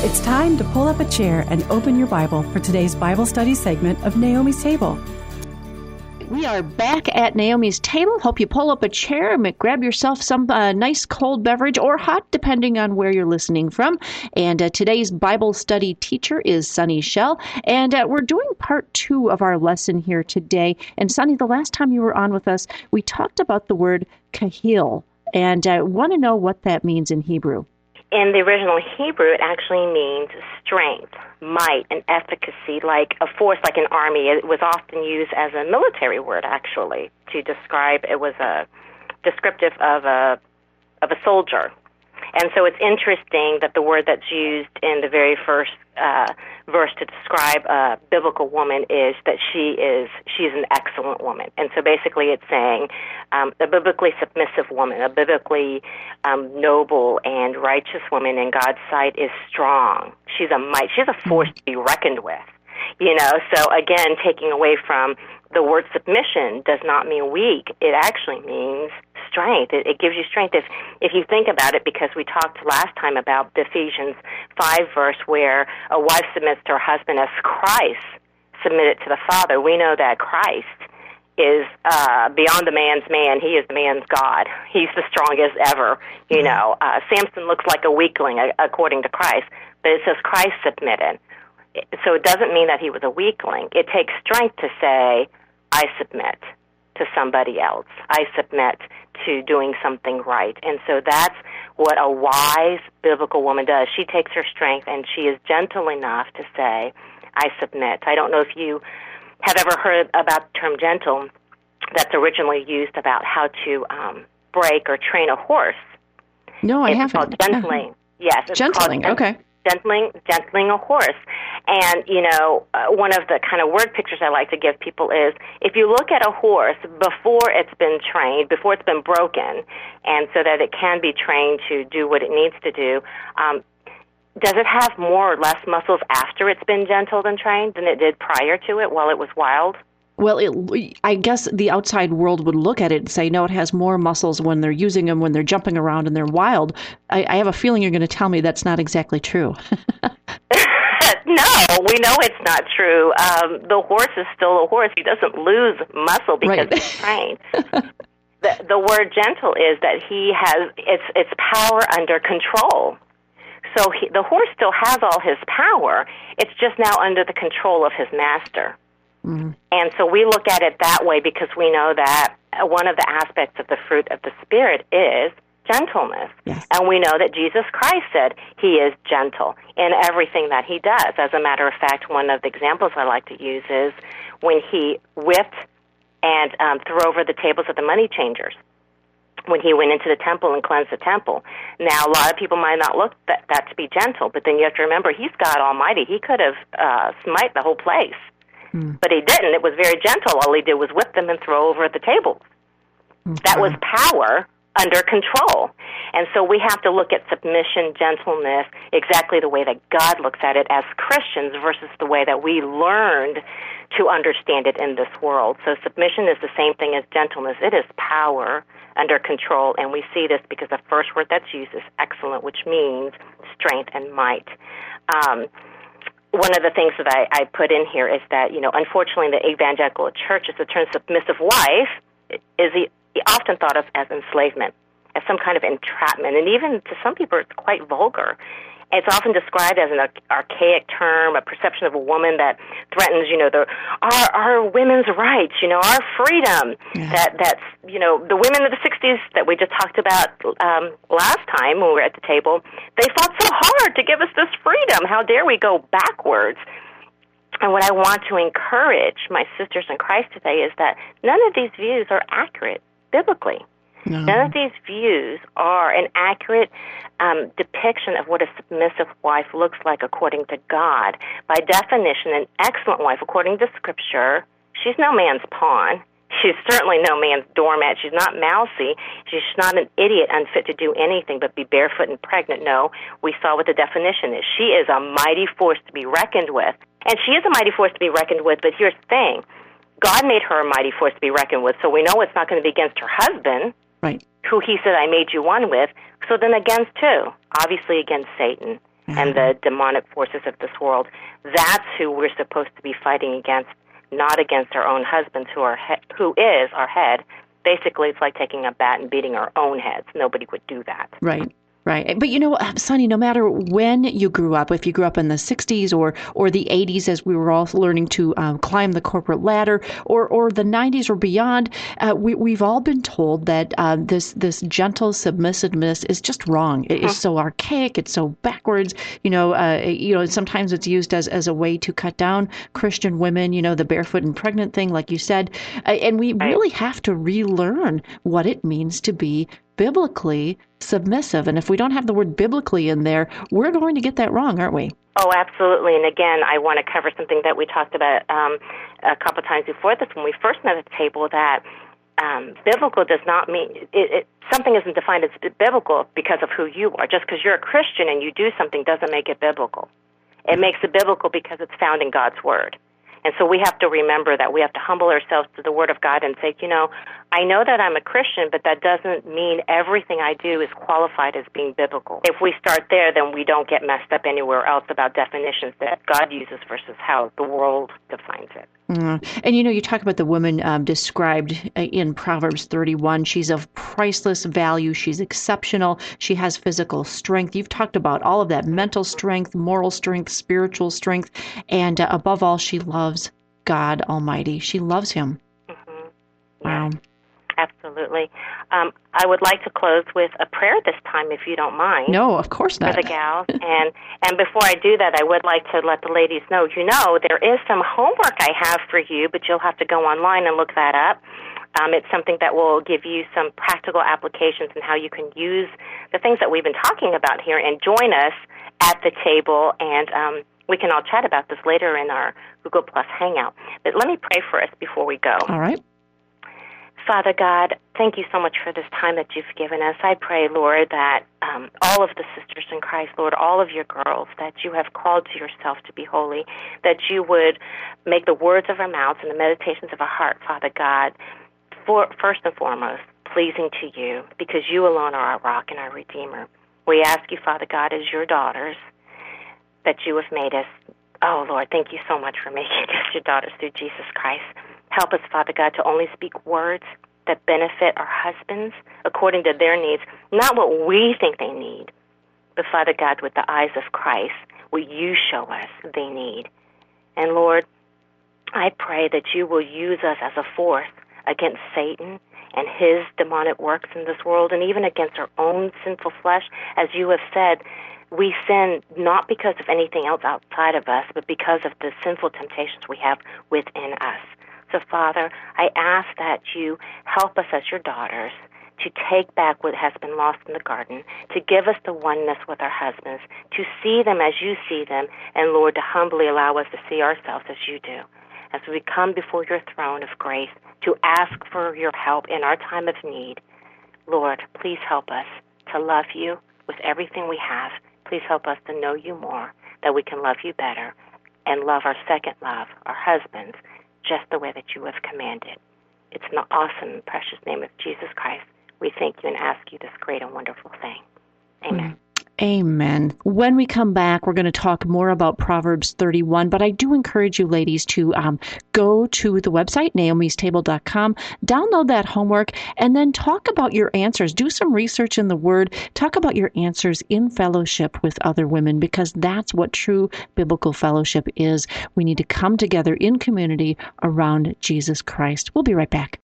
It's time to pull up a chair and open your Bible for today's Bible study segment of Naomi's Table. We are back at Naomi's table. Hope you pull up a chair and grab yourself some uh, nice cold beverage or hot, depending on where you're listening from. And uh, today's Bible study teacher is Sunny Shell. And uh, we're doing part two of our lesson here today. And Sunny, the last time you were on with us, we talked about the word kahil. And I want to know what that means in Hebrew. In the original Hebrew, it actually means strength, might, and efficacy, like a force, like an army. It was often used as a military word, actually, to describe. It was a descriptive of a of a soldier. And so it's interesting that the word that's used in the very first uh, verse to describe a biblical woman is that she is she's an excellent woman. And so basically, it's saying um, a biblically submissive woman, a biblically um, noble and righteous woman in God's sight is strong. She's a might. She's a force to be reckoned with. You know, so again, taking away from the word submission does not mean weak. It actually means strength. It, it gives you strength if if you think about it. Because we talked last time about the Ephesians five verse where a wife submits to her husband as Christ submitted to the Father. We know that Christ is uh, beyond the man's man. He is the man's God. He's the strongest ever. You mm-hmm. know, uh, Samson looks like a weakling uh, according to Christ, but it says Christ submitted. So it doesn't mean that he was a weakling. It takes strength to say, I submit to somebody else. I submit to doing something right. And so that's what a wise biblical woman does. She takes her strength and she is gentle enough to say, I submit. I don't know if you have ever heard about the term gentle that's originally used about how to um, break or train a horse. No, I it's haven't. Called gentling. Yes, it's gentling. Called okay gentling gentling a horse. And you know, uh, one of the kind of word pictures I like to give people is if you look at a horse before it's been trained, before it's been broken, and so that it can be trained to do what it needs to do. Um, does it have more or less muscles after it's been gentled and trained than it did prior to it while it was wild? Well, it, I guess the outside world would look at it and say, no, it has more muscles when they're using them, when they're jumping around and they're wild. I, I have a feeling you're going to tell me that's not exactly true. no, we know it's not true. Um, the horse is still a horse. He doesn't lose muscle because right. he's trained. the, the word gentle is that he has its its power under control. So he, the horse still has all his power. It's just now under the control of his master. Mm-hmm. And so we look at it that way because we know that one of the aspects of the fruit of the Spirit is gentleness. Yes. And we know that Jesus Christ said he is gentle in everything that he does. As a matter of fact, one of the examples I like to use is when he whipped and um, threw over the tables of the money changers when he went into the temple and cleansed the temple. Now, a lot of people might not look that, that to be gentle, but then you have to remember he's God Almighty. He could have uh, smite the whole place. Mm. But he didn't. It was very gentle. All he did was whip them and throw over at the tables. Okay. That was power under control. And so we have to look at submission, gentleness, exactly the way that God looks at it as Christians versus the way that we learned to understand it in this world. So submission is the same thing as gentleness. It is power under control, and we see this because the first word that's used is excellent, which means strength and might. Um, one of the things that I, I put in here is that, you know, unfortunately the evangelical church, the term submissive wife is often thought of as enslavement, as some kind of entrapment, and even to some people it's quite vulgar. It's often described as an archaic term, a perception of a woman that threatens, you know, the our our women's rights, you know, our freedom. Yeah. That that's you know the women of the '60s that we just talked about um, last time when we were at the table. They fought so hard to give us this freedom. How dare we go backwards? And what I want to encourage my sisters in Christ today is that none of these views are accurate biblically. No. None of these views are an accurate um, depiction of what a submissive wife looks like according to God. By definition, an excellent wife, according to Scripture, she's no man's pawn. She's certainly no man's doormat. She's not mousy. She's not an idiot unfit to do anything but be barefoot and pregnant. No, we saw what the definition is. She is a mighty force to be reckoned with. And she is a mighty force to be reckoned with, but here's the thing. God made her a mighty force to be reckoned with, so we know it's not going to be against her husband. Right. Who he said, I made you one with. So then against who? Obviously against Satan. and the demonic forces of this world. That's who we're supposed to be fighting against, not against our own husbands who are he- who is our head. Basically, it's like taking a bat and beating our own heads. Nobody would do that. Right. Right. But you know, Sunny, no matter when you grew up, if you grew up in the 60s or, or the 80s as we were all learning to um, climb the corporate ladder, or, or the 90s or beyond, uh, we, we've all been told that uh, this, this gentle submissiveness is just wrong. It is so archaic. It's so backwards. You know, uh, you know, sometimes it's used as, as a way to cut down Christian women, you know, the barefoot and pregnant thing, like you said. Uh, and we really have to relearn what it means to be biblically submissive. And if we don't have the word biblically in there, we're going to get that wrong, aren't we? Oh, absolutely. And again, I want to cover something that we talked about um, a couple times before this when we first met at the table that um, biblical does not mean it, it, something isn't defined as biblical because of who you are. Just because you're a Christian and you do something doesn't make it biblical. It makes it biblical because it's found in God's Word. And so we have to remember that we have to humble ourselves to the Word of God and say, you know, I know that I'm a Christian, but that doesn't mean everything I do is qualified as being biblical. If we start there, then we don't get messed up anywhere else about definitions that God uses versus how the world defines it. Mm. And you know, you talk about the woman um, described uh, in Proverbs 31. She's of priceless value. She's exceptional. She has physical strength. You've talked about all of that mental strength, moral strength, spiritual strength, and uh, above all, she loves God Almighty. She loves Him. Mm-hmm. Wow. Absolutely. Um, I would like to close with a prayer this time, if you don't mind. No, of course not. For the gals, and and before I do that, I would like to let the ladies know. You know, there is some homework I have for you, but you'll have to go online and look that up. Um, it's something that will give you some practical applications and how you can use the things that we've been talking about here and join us at the table and. Um, we can all chat about this later in our Google Plus Hangout. But let me pray for us before we go. All right. Father God, thank you so much for this time that you've given us. I pray, Lord, that um, all of the sisters in Christ, Lord, all of your girls, that you have called to yourself to be holy, that you would make the words of our mouths and the meditations of our heart, Father God, for, first and foremost, pleasing to you, because you alone are our rock and our Redeemer. We ask you, Father God, as your daughters, that you have made us. Oh, Lord, thank you so much for making us your daughters through Jesus Christ. Help us, Father God, to only speak words that benefit our husbands according to their needs, not what we think they need, but Father God, with the eyes of Christ, what you show us they need. And Lord, I pray that you will use us as a force against Satan and his demonic works in this world, and even against our own sinful flesh. As you have said, we sin not because of anything else outside of us, but because of the sinful temptations we have within us. So, Father, I ask that you help us as your daughters to take back what has been lost in the garden, to give us the oneness with our husbands, to see them as you see them, and Lord, to humbly allow us to see ourselves as you do. As we come before your throne of grace to ask for your help in our time of need, Lord, please help us to love you with everything we have. Please help us to know you more, that we can love you better, and love our second love, our husbands, just the way that you have commanded. It's in the awesome and precious name of Jesus Christ. We thank you and ask you this great and wonderful thing. Amen. Mm-hmm. Amen. When we come back, we're going to talk more about Proverbs 31, but I do encourage you ladies to um, go to the website, naomistable.com, download that homework, and then talk about your answers. Do some research in the Word. Talk about your answers in fellowship with other women because that's what true biblical fellowship is. We need to come together in community around Jesus Christ. We'll be right back.